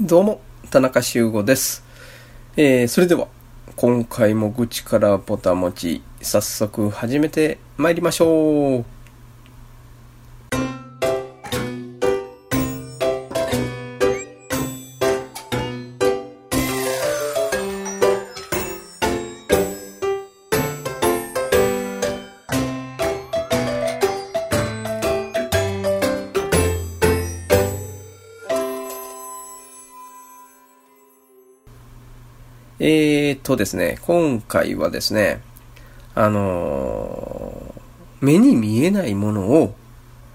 どうも、田中修吾です。えー、それでは、今回も愚痴からぼたもち、早速始めて参りましょう。えーとですね、今回はですね、あのー目に見えないものを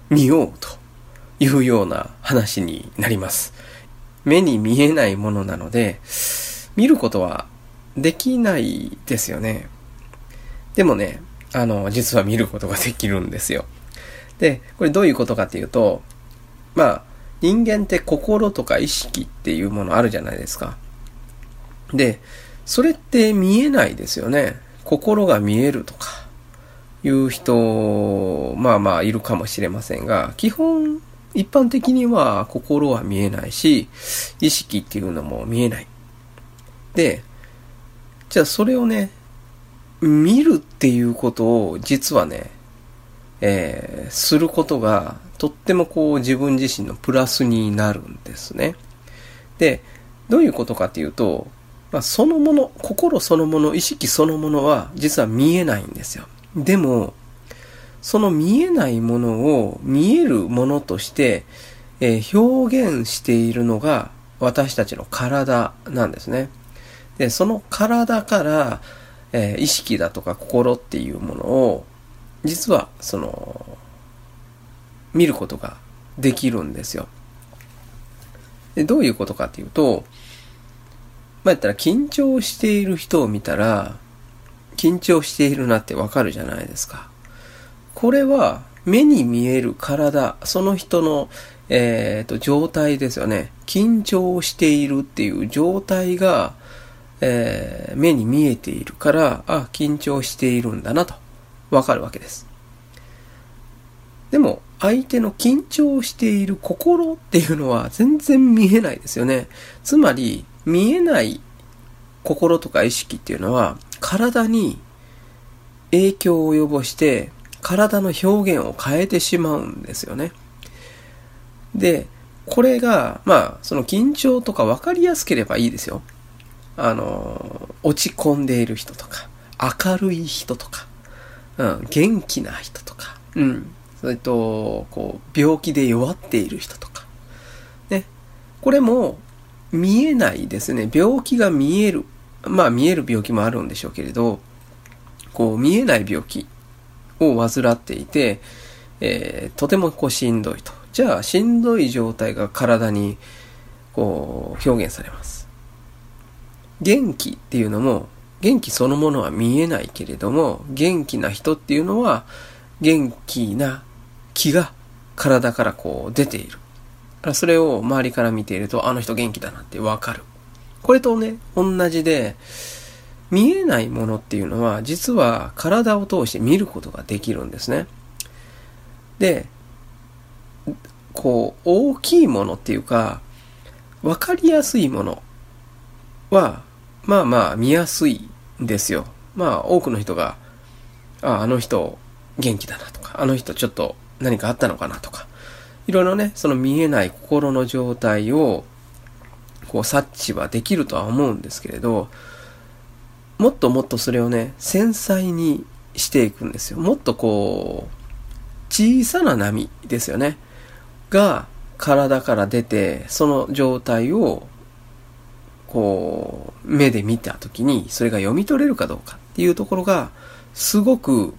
見ようというような話になります。目に見えないものなので、見ることはできないですよね。でもね、あの、実は見ることができるんですよ。で、これどういうことかっていうと、まあ、人間って心とか意識っていうものあるじゃないですか。で、それって見えないですよね。心が見えるとか、いう人、まあまあいるかもしれませんが、基本、一般的には心は見えないし、意識っていうのも見えない。で、じゃあそれをね、見るっていうことを実はね、えーすることがとってもこう自分自身のプラスになるんですね。で、どういうことかっていうと、まあ、そのもの、心そのもの、意識そのものは実は見えないんですよ。でも、その見えないものを見えるものとして、えー表現しているのが私たちの体なんですね。で、その体から、えー意識だとか心っていうものを、実は、その、見ることができるんですよ。で、どういうことかっていうと、まあ、言ったら緊張している人を見たら、緊張しているなってわかるじゃないですか。これは目に見える体、その人の、えーと、状態ですよね。緊張しているっていう状態が、えー目に見えているから、あ、緊張しているんだなと、わかるわけです。でも、相手の緊張している心っていうのは全然見えないですよね。つまり、見えない心とか意識っていうのは、体に影響を及ぼして、体の表現を変えてしまうんですよね。で、これが、まあ、その緊張とか分かりやすければいいですよ。あの、落ち込んでいる人とか、明るい人とか、うん、元気な人とか、うん、それと、こう、病気で弱っている人とか、ね。これも、見えないですね。病気が見える。まあ、見える病気もあるんでしょうけれど、こう、見えない病気を患っていて、えーとてもこうしんどいと。じゃあ、しんどい状態が体に、こう、表現されます。元気っていうのも、元気そのものは見えないけれども、元気な人っていうのは、元気な気が体からこう出ている。それを周りから見ていると、あの人元気だなってわかる。これとね、同じで、見えないものっていうのは、実は体を通して見ることができるんですね。で、こう、大きいものっていうか、わかりやすいものは、まあまあ見やすいんですよ。まあ多くの人が、あ、あの人元気だなとか、あの人ちょっと何かあったのかなとか、いろいろね、その見えない心の状態を、こう察知はできるとは思うんですけれど、もっともっとそれをね、繊細にしていくんですよ。もっとこう、小さな波ですよね。が、体から出て、その状態を、こう、目で見たときに、それが読み取れるかどうかっていうところが、すごく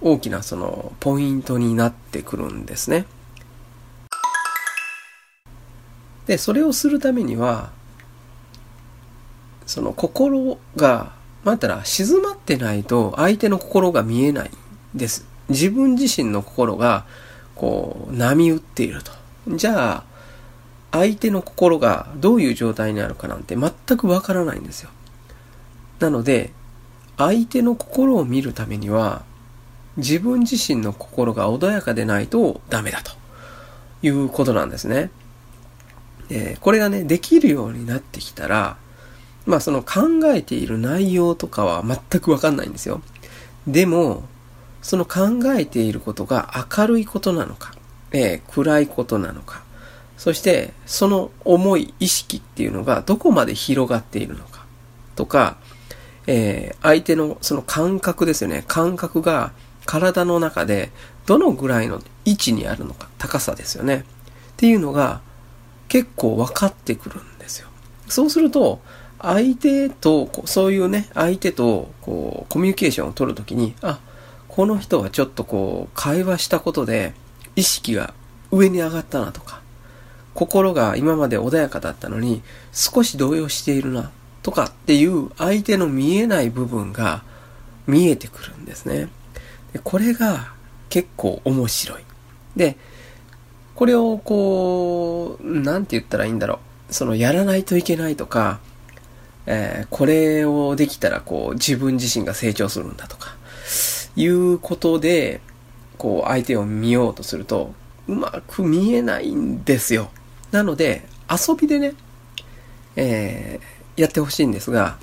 大きなその、ポイントになってくるんですね。で、それをするためには、その心が、まあったら静まってないと相手の心が見えないです。自分自身の心が、こう、波打っていると。じゃあ、相手の心がどういう状態にあるかなんて全くわからないんですよ。なので、相手の心を見るためには、自分自身の心が穏やかでないとダメだということなんですね。えー、これがね、できるようになってきたら、まあその考えている内容とかは全くわかんないんですよ。でも、その考えていることが明るいことなのか、えー、暗いことなのか、そしてその思い、意識っていうのがどこまで広がっているのか、とか、えー、相手のその感覚ですよね。感覚が体の中でどのぐらいの位置にあるのか、高さですよね。っていうのが結構分かってくるんですよ。そうすると、相手と、そういうね、相手と、こう、コミュニケーションを取るときに、あ、この人はちょっとこう、会話したことで、意識が上に上がったなとか、心が今まで穏やかだったのに、少し動揺しているな、とかっていう相手の見えない部分が見えてくるんですね。でこれが結構面白い。で、これをこう、なんて言ったらいいんだろう。そのやらないといけないとか、えー、これをできたらこう自分自身が成長するんだとか、いうことで、こう相手を見ようとすると、うまく見えないんですよ。なので、遊びでね、えー、やってほしいんですが、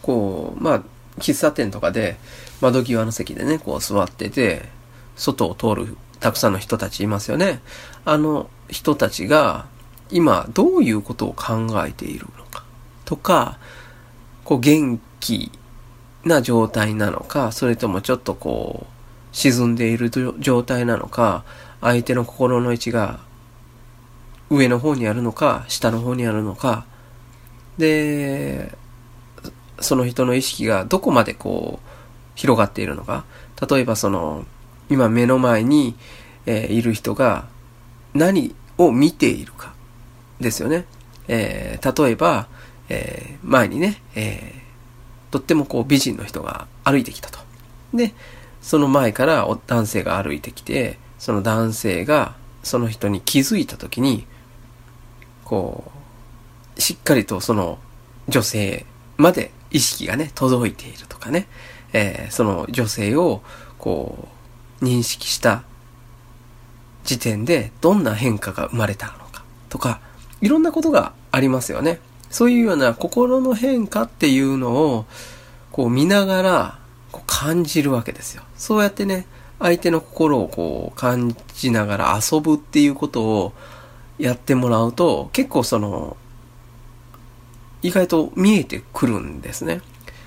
こう、まあ、喫茶店とかで、窓際の席でね、こう座ってて、外を通るたくさんの人たちいますよね。あの人たちが、今どういうことを考えているのか。とか、こう元気な状態なのか、それともちょっとこう、沈んでいる状態なのか、相手の心の位置が上の方にあるのか、下の方にあるのか、で、その人の意識がどこまでこう、広がっているのか。例えばその、今目の前に、えー、いる人が何を見ているかですよね。えー、例えば、えー、前にね、え、とってもこう美人の人が歩いてきたと。で、その前から男性が歩いてきて、その男性がその人に気づいたときに、こう、しっかりとその女性まで意識がね、届いているとかね、えー、その女性をこう、認識した時点でどんな変化が生まれたのかとか、いろんなことがありますよね。そういうような心の変化っていうのを、こう見ながら、こう感じるわけですよ。そうやってね、相手の心をこう感じながら遊ぶっていうことをやってもらうと、結構その、意外と見えてくるんですね。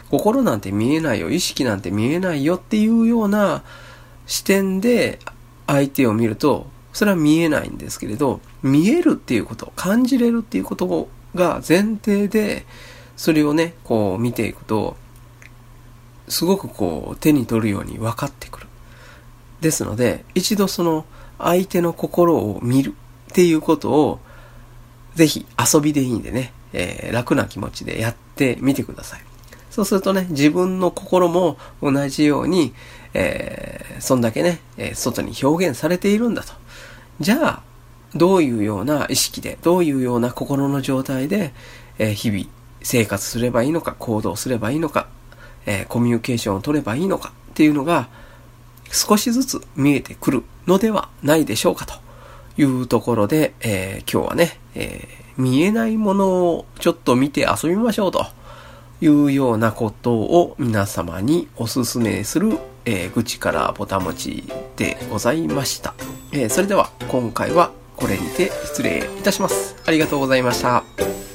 心なんて見えないよ、意識なんて見えないよっていうような視点で相手を見ると、それは見えないんですけれど、見えるっていうこと、感じれるっていうことが前提で、それをね、こう見ていくと、すごくこう手に取るように分かってくる。ですので、一度その相手の心を見るっていうことを、ぜひ遊びでいいんでね、えー、楽な気持ちでやってみてください。そうするとね、自分の心も同じように、えー、そんだけね、えー、外に表現されているんだと。じゃあ、どういうような意識で、どういうような心の状態で、えー、日々生活すればいいのか、行動すればいいのか、えコミュニケーションを取ればいいのかっていうのが、少しずつ見えてくるのではないでしょうかというところで、え今日はね、え見えないものをちょっと見て遊びましょうと。いうようなことを皆様にお勧めする、えー、愚痴からぼたもちでございました。えー、それでは今回はこれにて失礼いたします。ありがとうございました。